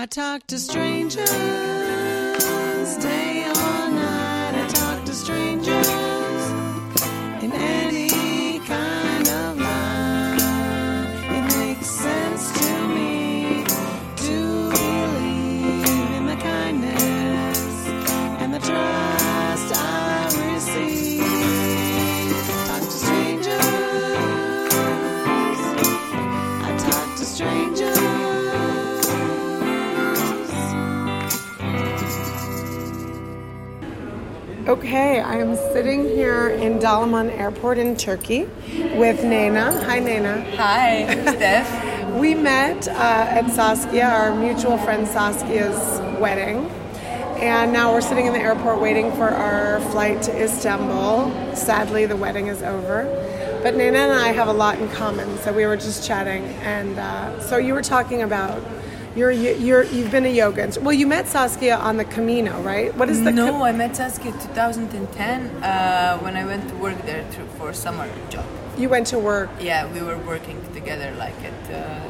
I talk to strangers day or night. Okay, I am sitting here in Dalaman Airport in Turkey with Nena. Hi, Nena. Hi, Steph. We met uh, at Saskia, our mutual friend Saskia's wedding. And now we're sitting in the airport waiting for our flight to Istanbul. Sadly, the wedding is over. But Nana and I have a lot in common, so we were just chatting. And uh, so you were talking about you're, you're, you've been a yoga. instru- Well, you met Saskia on the Camino, right? What is the no, I met Saskia 2010 uh, when I went to work there to, for a summer job. you went to work? Yeah, we were working together like at uh,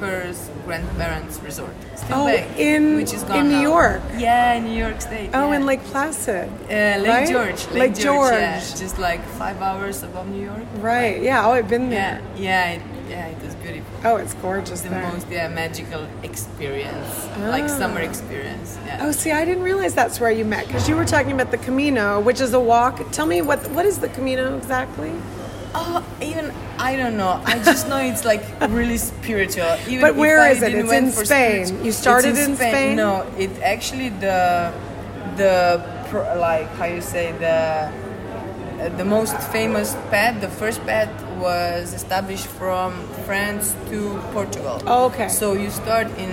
her grandparents' resort. Still Oh, big, in- which is in New now. York? Yeah, in New York State. Oh, yeah. in Lake Placid. uh, Lake right? George. Lake, Lake George. Yeah, just like five hours above New York. Right. Yeah. Oh, I've been Yeah, there. yeah, it, yeah. It was beautiful. Oh, it's gorgeous The there. most yeah magical experience, like Ah. summer experience. Yeah. Oh, see, I didn't realize that's where you met because you were talking about the Camino, which is a walk. Tell me what what is the Camino exactly? Oh, even I don't know. I just know it's like really spiritual. Even But where is it? It's in Spain. spiritual- You started It's in Spain? No, it actually the the like how you say the the most famous path. The first path was established from France to Portugal. Oh, okay. So you start in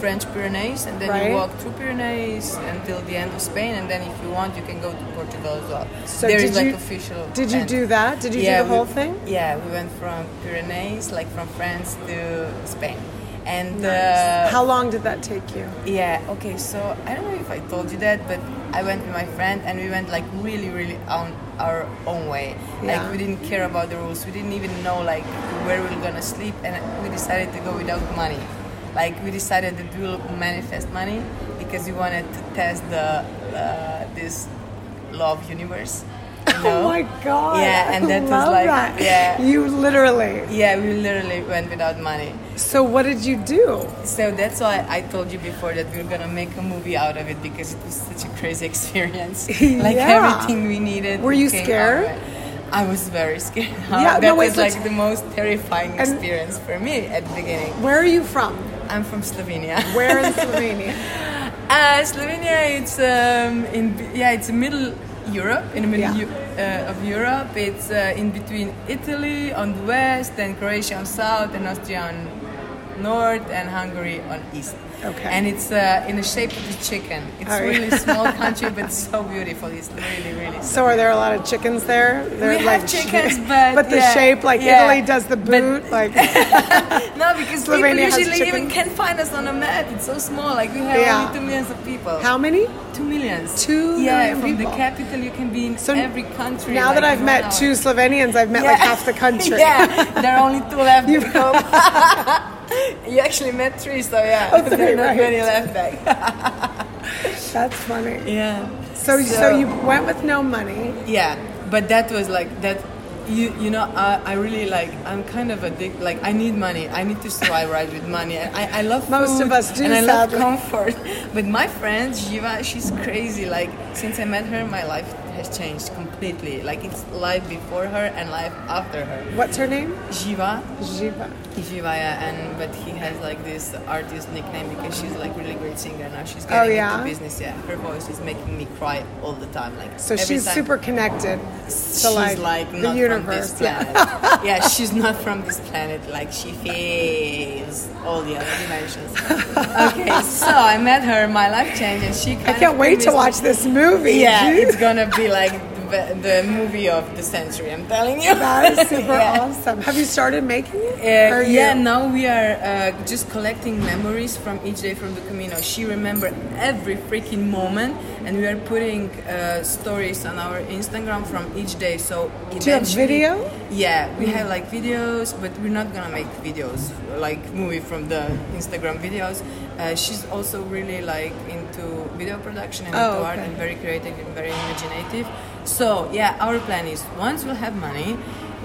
French Pyrenees and then Right. you walk through Pyrenees until the end of Spain, and then if you want, you can go to Portugal as well. So there did is like you- official. Did you path. do that? Did you Yeah, do the whole we- thing? Yeah, we went from Pyrenees, like from France to Spain. And Nice. uh, How long did that take you? yeah, okay, so I don't know if I told you that, but I went with my friend and we went like really, really on our own way. Yeah. Like we didn't care about the rules. We didn't even know like where we were gonna sleep, and we decided to go without money. Like we decided that we will manifest money because we wanted to test the uh, this love universe. Know? Oh my god! Yeah, and that was like- that. yeah. You literally. Yeah, we literally went without money. So what did you do? So that's why I told you before that we are gonna make a movie out of it because it was such a crazy experience. like Yeah. everything we needed. Were you scared? I was very scared. Yeah, that no, wait, was like the most terrifying experience for me at the beginning. Where are you from? I'm from Slovenia. Where in Slovenia? Uh, Slovenia, it's um, in yeah, it's middle Europe, in the middle Yeah. Uh, of Europe. It's uh, in between Italy on the west, then Croatia on south, and Austria on north, and Hungary on east. Okay. And it's uh, in the shape of a chicken. It's Oh, yeah. really small country, but so beautiful. It's really, really. So are there a lot of chickens there? They're We have chickens, but but the yeah, shape like yeah. Italy does the But- boot, like No, because Slovenia people usually even can't find us on a map. It's so small. Like we have Yeah. only two millions of people. how many? Two millions. Two yeah, from people. the capital you can be in So every country. Now like, that I've met one two. Slovenians, I've met like half the country. yeah, there are only two left. You've- actually met three, so yeah, Oh, three, not right. many left back. That's funny. yeah. So, so you went with no money. Yeah, but that was like that. You you know I, I really like I'm kind of addicted. Like I need money. I need to survive right with money. I, I love Most food of us do, and I love comfort. But my friend Jiva, she's crazy. Like since I met her, my life changed completely. Like it's life before her and life after her. What's her name? Jiva, Jiva. Jiva, yeah, and but he has like this artist nickname because she's like really great singer now. She's Oh, getting yeah? into business. Yeah, her voice is making me cry all the time. Like So she's time- super connected to she's like, like, the not universe. from this planet. yeah, she's not from this planet. Like she feels all the other dimensions. okay, so I met her, my life changed, and she. I can't wait to watch this movie. Yeah, it's gonna be like be- the movie of the century. I'm telling you. That is super Yeah. awesome. Have you started making it? Uh, yeah, you- now we are uh, just collecting memories from each day from the Camino. She remembered every freaking moment, and we are putting uh, stories on our Instagram from each day. So Do you have video? Yeah, we have like videos, but we're not gonna make videos like movie from the Instagram videos. Uh, she's also really like into video production and Oh, into art and very creative and very imaginative. So yeah, our plan is once we'll have money,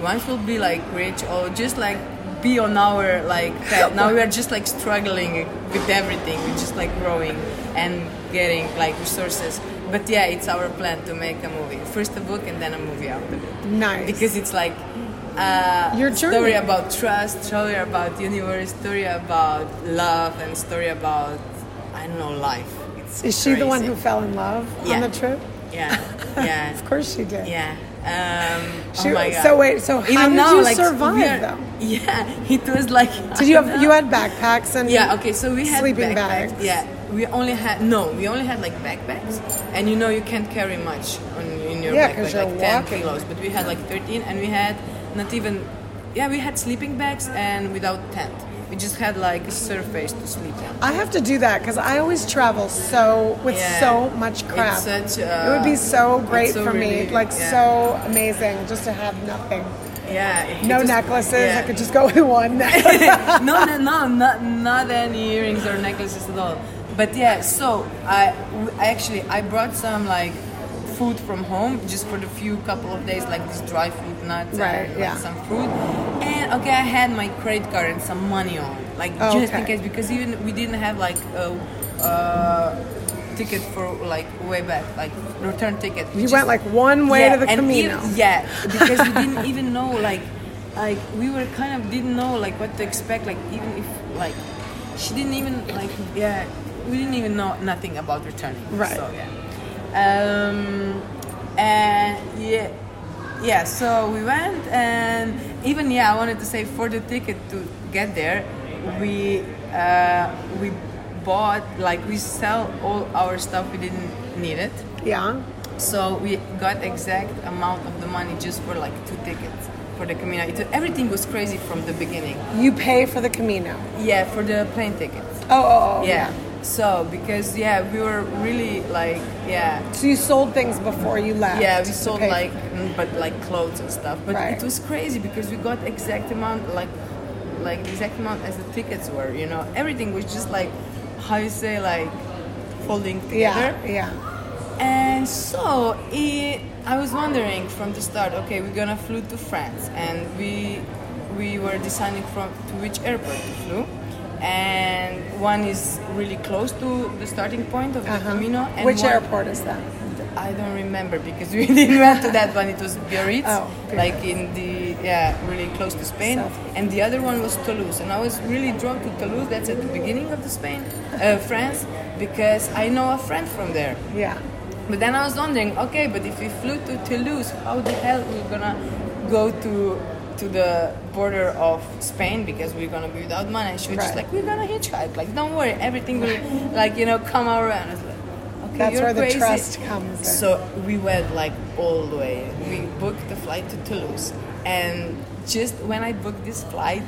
once we'll be like rich or just like be on our like path. Now we are just like struggling with everything. We're just like growing and getting like resources. But yeah, it's our plan to make a movie. First a book and then a movie after it Nice. because it's like uh, Your story about trust, story about universe, story about love, and story about I don't know life. It's is she the one who fell in love Yeah. on the trip? Yeah, yeah, Of course she did. yeah. Um, She- oh my god. so wait, so how Even did now, you like, survive, are- though? Yeah, it was like. Did you have you had backpacks and Yeah. Okay. So we had sleeping backpacks. bags? Yeah. We only had no. We only had like backpacks, and you know you can't carry much on in your Yeah, backpack, like ten walking. kilos. But we had like thirteen, and we had not even. Yeah, we had sleeping bags and without tent. We just had like a surface to sleep on. I have to do that because I always travel so with Yeah. so much crap. It's such. Uh, it would be so great so for me, like yeah. so amazing, just to have nothing. Yeah. No just- necklaces. yeah. I could just go with one. no, no, no, not, not any earrings or necklaces at all. But yeah, so I, I actually I brought some like food from home just for the few couple of days, like these dry fruit Right, and like, yeah. some fruit. And okay, I had my credit card and some money on, like Oh, just in case because even we didn't have like a. Uh, ticket for like way back like return ticket We you just- went like one way yeah, to the Camino. even- yeah, because we didn't even know like like we were kind of didn't know like what to expect like even if like she didn't even like yeah we didn't even know nothing about returning Right. so yeah um and yeah yeah so we went and even yeah i wanted to say for the ticket to get there we uh we bought like we sell all our stuff we didn't need it yeah. so we got exact amount of the money just for like two tickets for the Camino. It, everything was crazy from the beginning. You pay for the Camino. Yeah, for the plane tickets. Oh, oh, oh yeah. So because yeah, we were really like yeah. So you sold things before you left. Yeah, we sold like mm, but like clothes and stuff. But Right. it was crazy because we got exact amount like like the exact amount as the tickets were, you know. Everything was just like how you say like folding together. Yeah, yeah. And so it, I was wondering from the start. Okay, we're gonna flew to France, and we we were deciding from to which airport to flew. And one is really close to the starting point of the Uh-huh. Camino. And Which one- airport is that? I don't remember because we didn't went to that one. It was Biarritz, Oh, like in the yeah, really close to Spain. South. And the other one was Toulouse, and I was really drawn to Toulouse. That's at the beginning of the Spain, uh, France, because I know a friend from there. Yeah. But then I was wondering, okay, but if we flew to Toulouse, how the hell we gonna go to to the border of Spain because we're gonna be without money? She was just like, we're gonna hitchhike. Like, don't worry, everything will like you know come around. Like, okay, That's where the crazy. trust comes in. So we went like all the way. We booked the flight to Toulouse, and just when I booked this flight,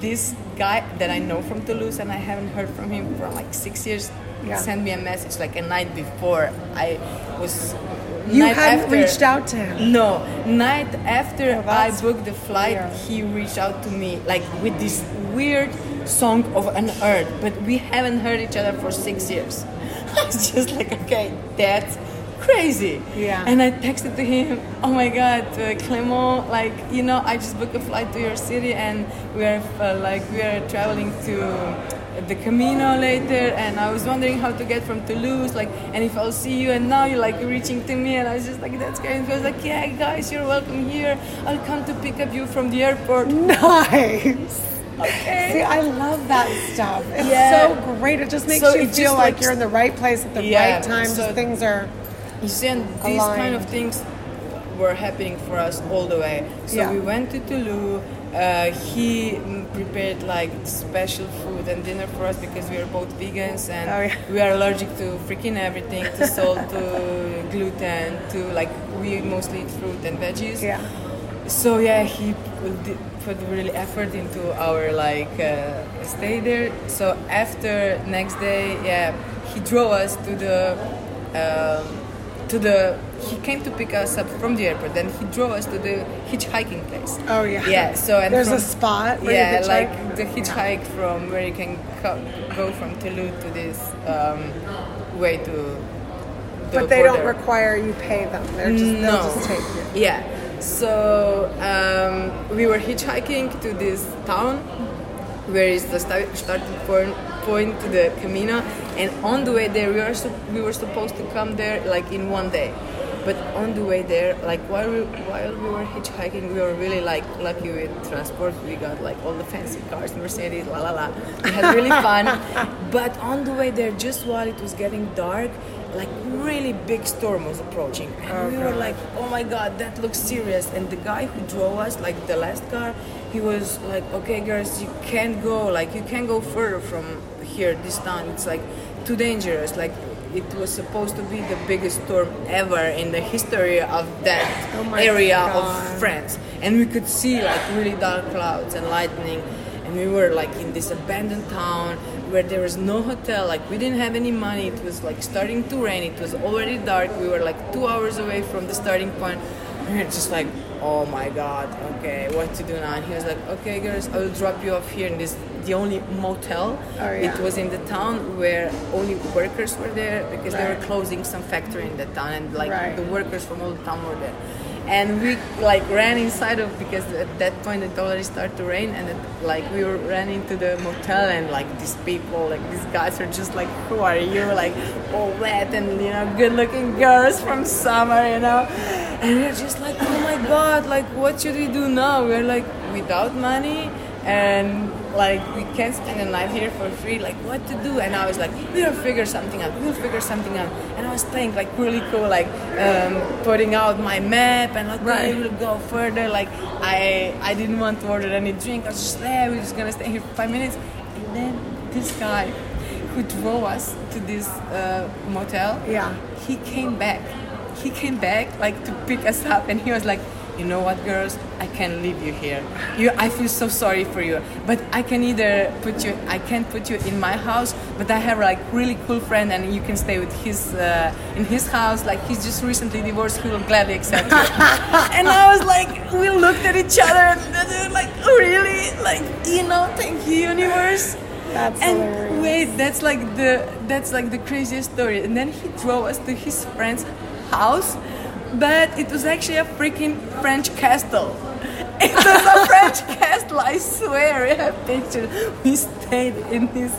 this guy that I know from Toulouse and I haven't heard from him for like six years Yeah. sent me a message like a night before I was. You night hadn't after- reached out to him. No, night after Oh, I booked the flight, he reached out to me like with this weird song of an earth, but we haven't heard each other for six years. I was just like, okay, that's crazy. Yeah. And I texted to him, oh my God, uh, Clement, like you know, I just booked a flight to your city, and we are uh, like we are traveling to the Camino later, and I was wondering how to get from Toulouse, like, and if I'll see you, and now you're like reaching to me, and I was just like, that's great. And he was like, yeah, guys, you're welcome here. I'll come to pick up you from the airport. Nice. Okay. See, I love that stuff. It's Yeah. so great. It just makes So you feel like, like, you're in the right place at the Yeah, right time. so- just things are. You see, and these kind of things were happening for us all the way. So Yeah. we went to Toulouse. uh, he prepared like special food and dinner for us because we are both vegans and Oh, yeah. we are allergic to freaking everything, to salt, to gluten, to like we mostly eat fruit and veggies. Yeah. So yeah, he put, put really effort into our like uh, stay there. So after next day, yeah, he drove us to the um, to the. He came to pick us up from the airport. Then he drove us to the hitchhiking place. Oh yeah. Yeah. So and there's from- a spot. Where yeah, you like the hitchhike from where you can co- go from Toulouse to this um, way to. the But they don't require you pay them. They're just No. they'll just take you. Yeah. So um, we were hitchhiking to this town where is the sta- starting point, point to the Camino, and on the way there we were we were supposed to come there like in one day. But on the way there, like while we while we were hitchhiking, we were really like lucky with transport. We got like all the fancy cars, Mercedes, la la la. We had really fun. but on the way there, just while it was getting dark, like really big storm was approaching, and we were like, oh my god, that looks serious. And the guy who drove us, like the last car, he was like, okay, girls, you can't go, like you can't go further from here, this town. It's like too dangerous. Like it was supposed to be the biggest storm ever in the history of that Oh area God. of France, and we could see like really dark clouds and lightning. And we were like in this abandoned town where there was no hotel. Like we didn't have any money. It was like starting to rain. It was already dark. We were like two hours away from the starting point. We were just like, oh my god, okay, what to do now? And he was like, okay, girls, I will drop you off here in this the only motel. Oh, yeah. It was in the town where only workers were there because they were closing some factory in the town, and like Right. the workers from all the town were there. And we like ran inside of because at that point it already started to rain, and it, like we were running to the motel, and like these people, like these guys are just like, who are you? Like all wet and you know good-looking girls from summer, you know. And we're just like, oh my god, like what should we do now? We're like without money and like we can't spend the night here for free like what to do and i was like we'll figure something out we'll figure something out and i was playing like really cool like um, putting out my map and like Right. we will go further like i i didn't want to order any drink i was just there we're just gonna stay here for five minutes and then this guy who drove us to this uh, motel Yeah. he came back. He came back like to pick us up, and he was like, "You know what, girls? I can't leave you here. You, I feel so sorry for you, but I can either put you, I can't put you in my house, but I have like really cool friend, and you can stay with his uh, in his house. Like he's just recently divorced. He will gladly accept you." and I was like, we looked at each other, and we were like, oh, "Really? Like, you know, thank you, universe." That's and hilarious. wait, that's like the that's like the craziest story. And then he drove us to his friend's house, but it was actually a freaking French castle. It was a French castle, I swear. We have pictures. We stayed in this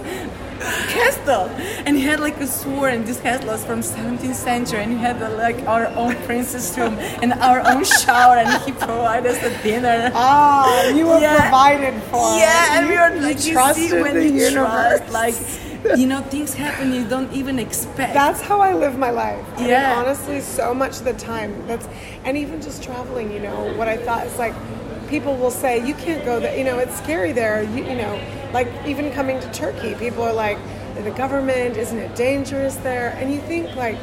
castle, and he had like a sword. And this castle was from 17th century, and he had like our own princess room and our own shower, and he provided us a dinner. Ah, you were Yeah. provided for. Yeah, and we were like, you see when the you universe. trust, like, you know, things happen you don't even expect. That's how I live my life. I mean, Yeah. honestly, so much of the time. That's and even just traveling. You know, what I thought is like, people will say you can't go there. You know, it's scary there. You, you know, like even coming to Turkey, people are like, the government isn't it dangerous there? And you think like.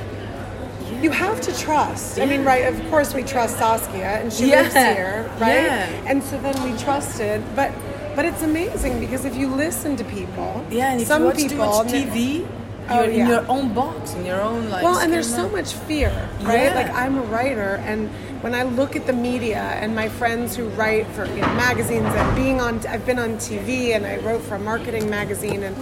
You have to trust. I mean, right? Of course, we trust Saskia, and she lives here, right? Yeah. And so then we trusted, but but it's amazing because if you listen to people, yeah, and if some you watch too much TV, Oh, you're in yeah. your own box, in your own like. Well, and there's so much fear, right? Yeah. Like I'm a writer, and when I look at the media and my friends who write for you know, magazines and being on, I've been on TV and I wrote for a marketing magazine, and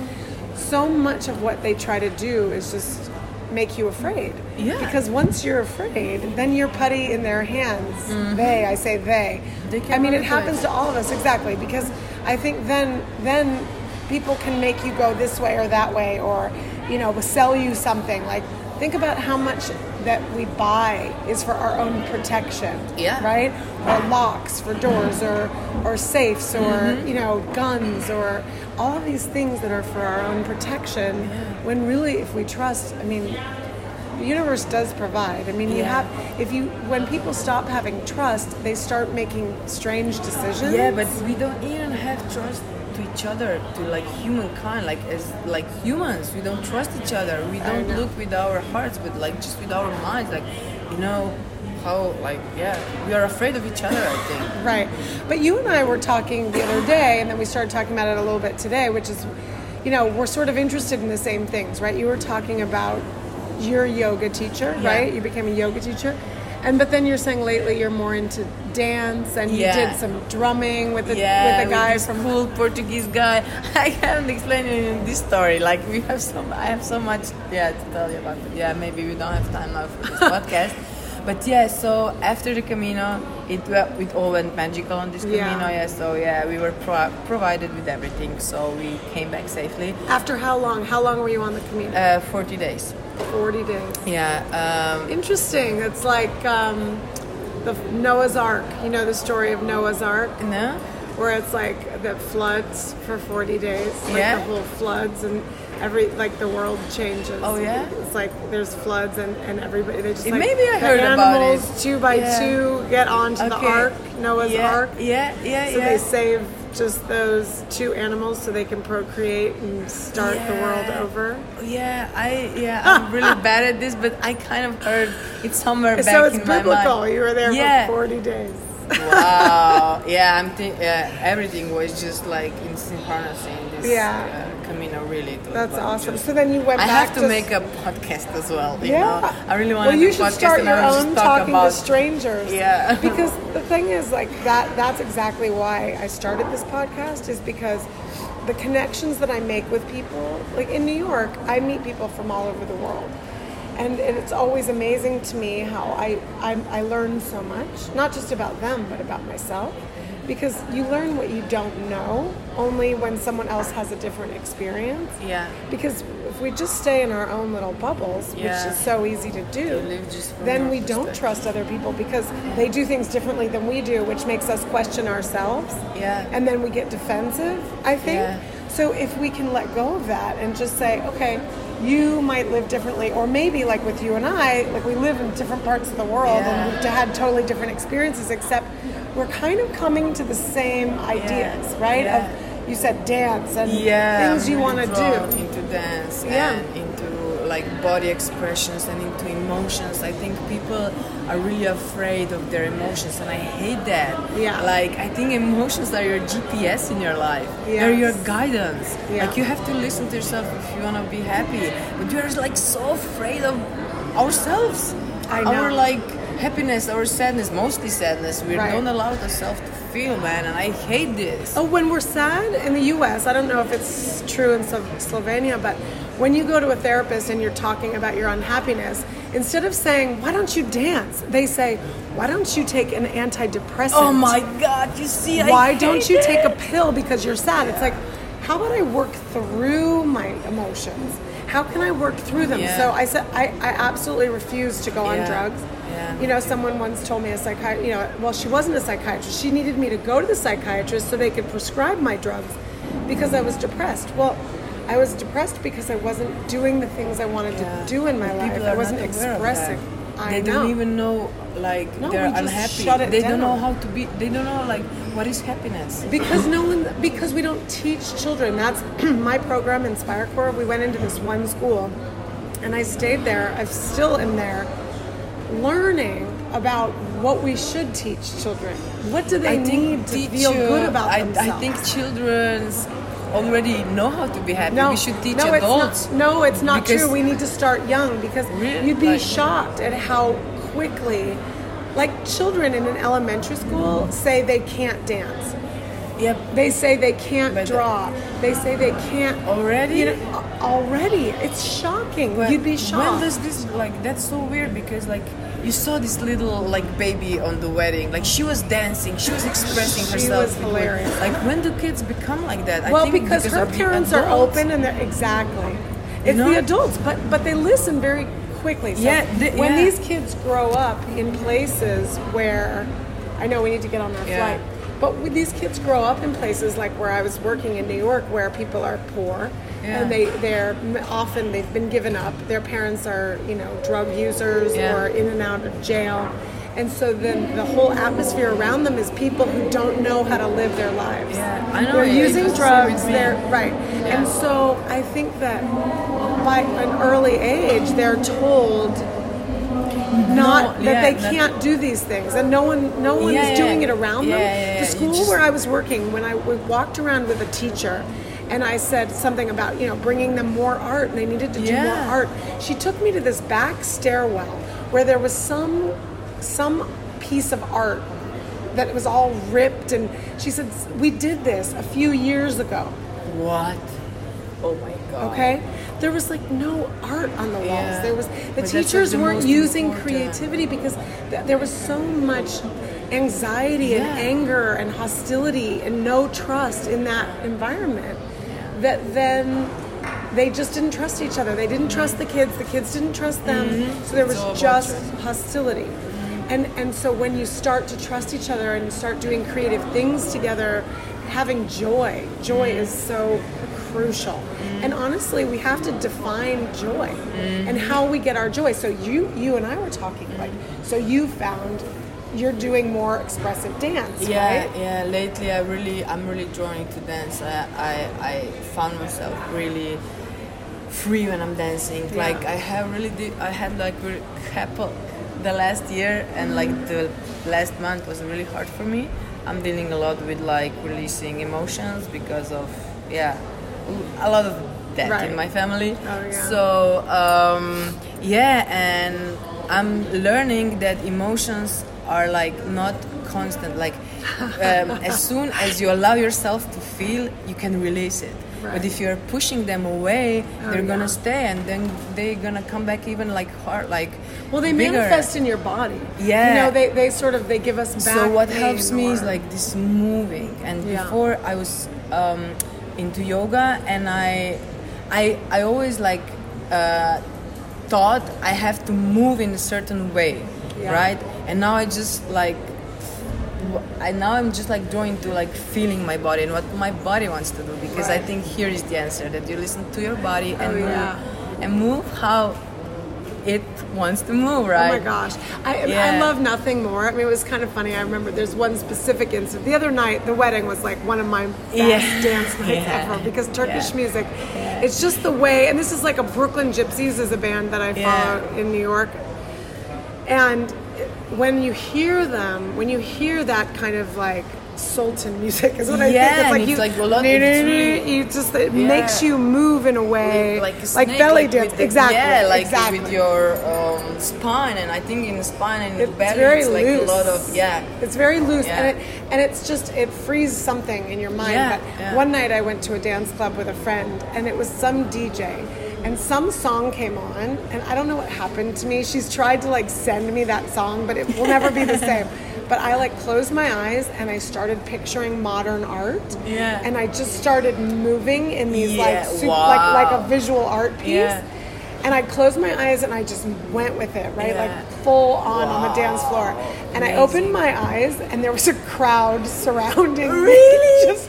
so much of what they try to do is just make you afraid. Yeah. Because once you're afraid, then you're putty in their hands. They, I say they. Mm-hmm. They I mean, it happens to all of us exactly because I think then then people can make you go this way or that way or you know sell you something like think about how much that we buy is for our own protection Yeah. right or locks for doors or or safes or Mm-hmm. you know guns or all of these things that are for our own protection when really if we trust i mean the universe does provide. I mean, you have if you when people stop having trust, they start making strange decisions. Yeah, but we don't even have trust to each other, to like humankind, like as like humans, we don't trust each other. We don't look with our hearts, but like just with our minds. Like, you know, how like yeah, we are afraid of each other. I think. Right. But you and I were talking the other day, and then we started talking about it a little bit today, which is, you know, we're sort of interested in the same things, right? You were talking about your yoga teacher, Yeah. right? You became a yoga teacher. And but then you're saying lately you're more into dance and you did some drumming with the yeah, with the guy this from cool Portuguese guy. I haven't explained it in this story. Like we have so, I have so much, yeah, to tell you about. But yeah, maybe we don't have time now for this podcast. But yeah, so after the Camino, it it all went magical on this Yeah. Camino. Yeah, so yeah, we were pro- provided with everything, so we came back safely. After how long? How long were you on the Camino? Uh, Forty days. 40 days. Yeah. Um, Interesting. It's like um, the Noah's Ark. You know the story of Noah's Ark? no. where it's like the floods for 40 days like Yeah. the whole floods and every like the world changes Oh, yeah? it's like there's floods and, and everybody they just like maybe I heard about it. two by Yeah. two get onto the ark noah's yeah, ark Yeah, yeah, so yeah. they save just those two animals so they can procreate and start the world over Yeah, I yeah, I'm really bad at this, but I kind of heard it somewhere back so it's in my biblical mind. you were there Yeah. for 40 days wow. Yeah, I'm yeah, everything was just like in synchronous in this Yeah. uh. Really, was that's like awesome so then you went I have to to make a podcast as well. You Yeah. know? I really want to. Well, you should podcast start your own talk talking about to strangers. Yeah. because the thing is, like that. That's exactly why I started this podcast. Is because the connections that I make with people, like in New York, I meet people from all over the world. And, and it's always amazing to me how I, I, I learn so much, not just about them, but about myself. Because you learn what you don't know only when someone else has a different experience. Yeah. Because if we just stay in our own little bubbles, Yeah. which is so easy to do, live just from then we don't trust other people because they do things differently than we do, which makes us question ourselves. Yeah. And then we get defensive, I think. Yeah. So if we can let go of that and just say, okay, you might live differently, or maybe like with you and I, like we live in different parts of the world Yeah. and we've had totally different experiences, except we're kind of coming to the same ideas, right? Of you said dance and things you want to do. into dance Yeah. and into like body expressions and into emotions. I think people are really afraid of their emotions, and I hate that. Yeah. Like I think emotions are your GPS in your life. They're your guidance. Yeah. Like you have to listen to yourself if you wanna be happy, but we are like so afraid of ourselves. I know. Our like happiness, or sadness, mostly sadness. We Right. don't allow ourselves to feel, man, and I hate this. Oh, when we're sad in the U.S., I don't know if it's true in Slo- Slovenia, but when you go to a therapist and you're talking about your unhappiness, instead of saying, "Why don't you dance?" they say, "Why don't you take an antidepressant?" Oh my God! You see, I Why don't you take a pill because you're sad? It's like, how about I work through my emotions? How can I work through them? Yeah. So I said, I, I absolutely refuse to go on drugs. Yeah. You know, someone once told me a psychiatrist, you know, well, she wasn't a psychiatrist. She needed me to go to the psychiatrist so they could prescribe my drugs because I was depressed. Well, I was depressed because I wasn't doing the things I wanted Yeah. to do in my But life. people I wasn't expressing. I they know. don't even know like No, they're unhappy. they don't know how to be. They don't know like what is happiness. because no one because we don't teach children that's my program inspire corps we went into this one school and i stayed there i'm still in there learning about what we should teach children what do they need to feel you- good about I, themselves I think children's already know how to be happy. no, we should teach no, adults. It's not, no, it's not true. We need to start young because Really? you'd be Like- shocked at how quickly, like children in an elementary school say they can't dance. Yep. They say they can't But- draw. They say they can't Already? You know, already, it's shocking. You'd be shocked. When does this like? That's so weird because like you saw this little like baby on the wedding. Like she was dancing, she was expressing She herself. was was- hilarious. Like when do kids become like that? I well, think because, her parents are open and they're exactly. It's the adults, but but they listen very quickly. So Yeah, the- when yeah. these kids grow up in places where, I know we need to get on our Yeah. flight, but these kids grow up in places like where I was working in New York, where people are poor, Yeah. and they they're often they've been given up. Their parents are you know drug users Yeah. or in and out of jail. And so then the whole atmosphere around them is people who don't know how to live their lives. Yeah, I know, They're it using drugs. They're right. And so I think that by an early age, they're told not No, that yeah, they can't do these things, and no one, no one Yeah, doing it around them. The school just- where I was working, when I we walked around with a teacher, and I said something about you know bringing them more art, and they needed to do more art. She took me to this back stairwell where there was some some piece of art that was all ripped, and she said we did this a few years ago. What? Oh my god. Okay, there was like no art on the walls. Yeah. There was the But that's, like, teachers the weren't using important. creativity because th- there was so much anxiety and anger and hostility and no trust in that environment. That then they just didn't trust each other. They didn't trust the kids. The kids didn't trust them. So there was Mm-hmm. just hostility. And and so when you start to trust each other and start doing creative things together, having joy, joy is so crucial. And honestly, we have to define joy and how we get our joy. So you you and I were talking like so you found you're doing more expressive dance, Yeah, right? yeah. Lately, I really, I'm really drawn to dance. I, I, I found myself really free when I'm dancing. Yeah. Like I have really, di- I had like really couple the last year and like mm-hmm. the last month was really hard for me. I'm dealing a lot with like releasing emotions because of yeah, a lot of that Right. in my family. Oh, yeah. So um, yeah, and I'm learning that emotions are like not constant. Like um, as soon as you allow yourself to feel, you can release it. But if you're pushing them away, they're yeah. gonna stay, and then they're gonna come back even like hard, like Well, they bigger. manifest in your body. Yeah. You know, they, they sort of they give us back. So what helps me is like this moving. And Yeah. before I was um, into yoga, and I, I, I always like uh, thought I have to move in a certain way, Yeah. right? And now I just like. I now I'm just like drawn to like feeling my body and what my body wants to do because I think here is the answer that you listen to your body and Oh, move and move how it wants to move, right? Oh my gosh. I, I love nothing more. I mean, it was kind of funny. I remember there's one specific incident. The other night, the wedding was like one of my best Yeah. dance nights Yeah. ever because Turkish Yeah. music, it's just the way, and this is like a Brooklyn Gypsies is a band that I Yeah. follow in New York. And when you hear them, when you hear that kind of like Sultan music is what I Yeah, think. It's like it's you, like lot- it's really- you just it Yeah. makes you move in a way like a like belly like dance. the- exactly. Yeah, like exactly. with your um, spine, and I think in the spine and It's belly, very it's like loose. a lot of yeah. It's very loose, Yeah. and it and it's just it frees something in your mind. Yeah. one night I went to a dance club with a friend, and it was some DJ, and some song came on, and I don't know what happened to me. She's tried to like send me that song, but it will never be the same. But I like closed my eyes and I started picturing modern art. Yeah. And I just started moving in these like Yeah, sup- like like a visual art piece. Yeah. And I closed my eyes and I just went with it, right? Yeah. Like full on on the dance floor. And I opened my eyes and there was a crowd surrounding Really? me. Just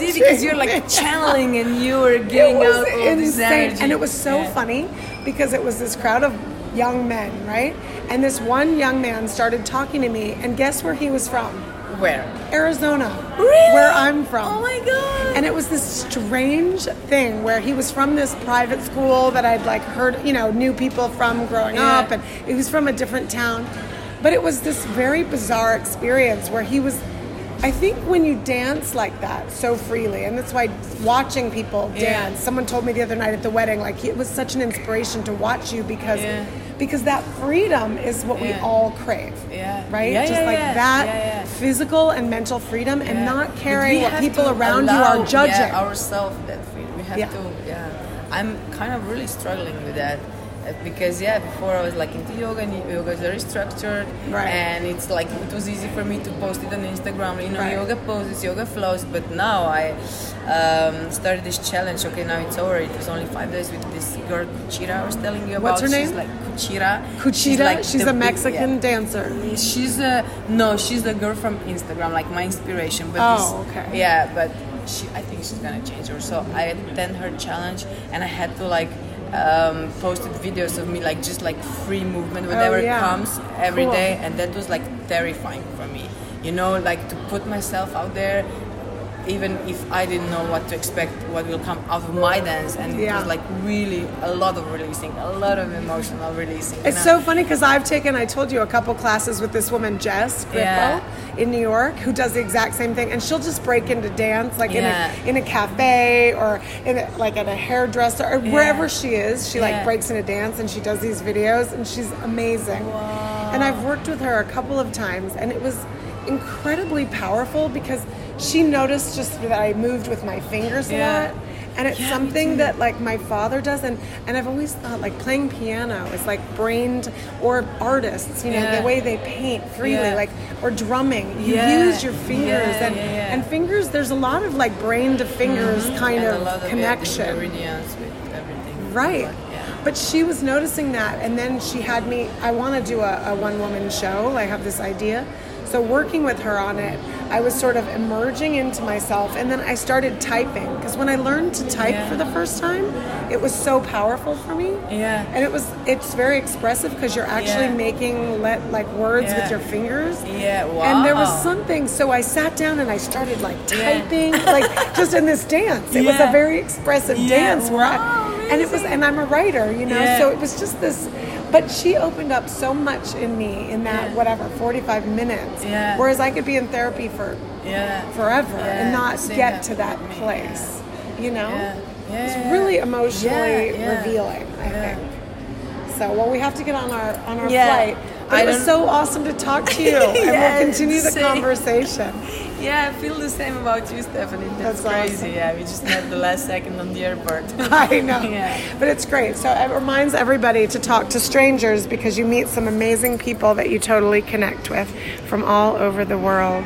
You see, because you're like channeling and you were giving out all this insane. energy. And it was so Yeah. funny because it was this crowd of young men, right? And this one young man started talking to me, and guess where he was from? Where? Arizona. Really? Where I'm from. Oh my god! And it was this strange thing where he was from this private school that I'd like heard, you know, knew people from growing Yeah. up, and he was from a different town. But it was this very bizarre experience where he was. I think when you dance like that so freely, and that's why watching people Yeah. dance. Someone told me the other night at the wedding, like it was such an inspiration to watch you because Yeah. Because that freedom is what we all crave. Yeah. Right? Yeah, Just yeah, like yeah. that Yeah, yeah. physical and mental freedom and not caring what people around you are judging. Yeah, ourselves that freedom. We have Yeah. to. Yeah, I'm kind of really struggling with that because yeah, before I was like into yoga and yoga is very structured, Right. And it's like it was easy for me to post it on Instagram, you know, Right. yoga poses, yoga flows. But now I um, started this challenge. Okay, now it's over. It was only five days with this girl Kuchira I was telling you about. What's her She's name? like Kuchira. Kuchita, she's, the a big- Mexican yeah. dancer. She's a no, she's the girl from Instagram, like my inspiration. But Oh, this- okay. Yeah, but she, I think she's gonna change her. So I attend her challenge, and I had to like um, posted videos of me like just like free movement whatever Oh, yeah. comes every day, Cool. and that was like terrifying for me. You know, like to put myself out there. Even if I didn't know what to expect, what will come out of my dance, and it was like really a lot of releasing, a lot of emotional releasing. It's I- so funny because I've taken, I told you, a couple classes with this woman, Jess Grippo, Yeah. in New York, who does the exact same thing. And she'll just break into dance, like Yeah. in, a, in a cafe or in a, like at a hairdresser or wherever she is. She like Yeah. breaks into dance and she does these videos and she's amazing. And I've worked with her a couple of times and it was incredibly powerful because she noticed just that I moved with my fingers a Yeah. lot. And it's Yeah, something that like my father does and and I've always thought like playing piano is like brained or artists you know Yeah. the way they paint freely like or drumming you use your fingers and and fingers there's a lot of like brain to fingers kind and of connection Yeah, the meridians with everything. Right. Yeah. But she was noticing that, and then she had me. I want to do a, a one woman show. I have this idea. So, working with her on it, I was sort of emerging into myself, and then I started typing. Because when I learned to type Yeah. for the first time, it was so powerful for me. Yeah. And it was, it's very expressive because you're actually Yeah. making let like words with your fingers. Yeah, And there was something, so I sat down and I started like Yeah. typing, like just in this dance. It was a very expressive Yeah, dance where I, and it was, and I'm a writer, you know, Yeah. so it was just this. But she opened up so much in me in that Yeah. whatever 45 minutes, Yeah. whereas I could be in therapy for Yeah. forever and not get to that place, you know. It's really emotionally revealing, I think. So, well, we have to get on our on our flight. But I it was so awesome to talk to you, and we'll continue the same. conversation. Yeah, I feel the same about you, Stephanie. That's, That's crazy. awesome. Yeah, we just met the last second on the airport. I know. Yeah. But it's great. So it reminds everybody to talk to strangers because you meet some amazing people that you totally connect with from all over the world.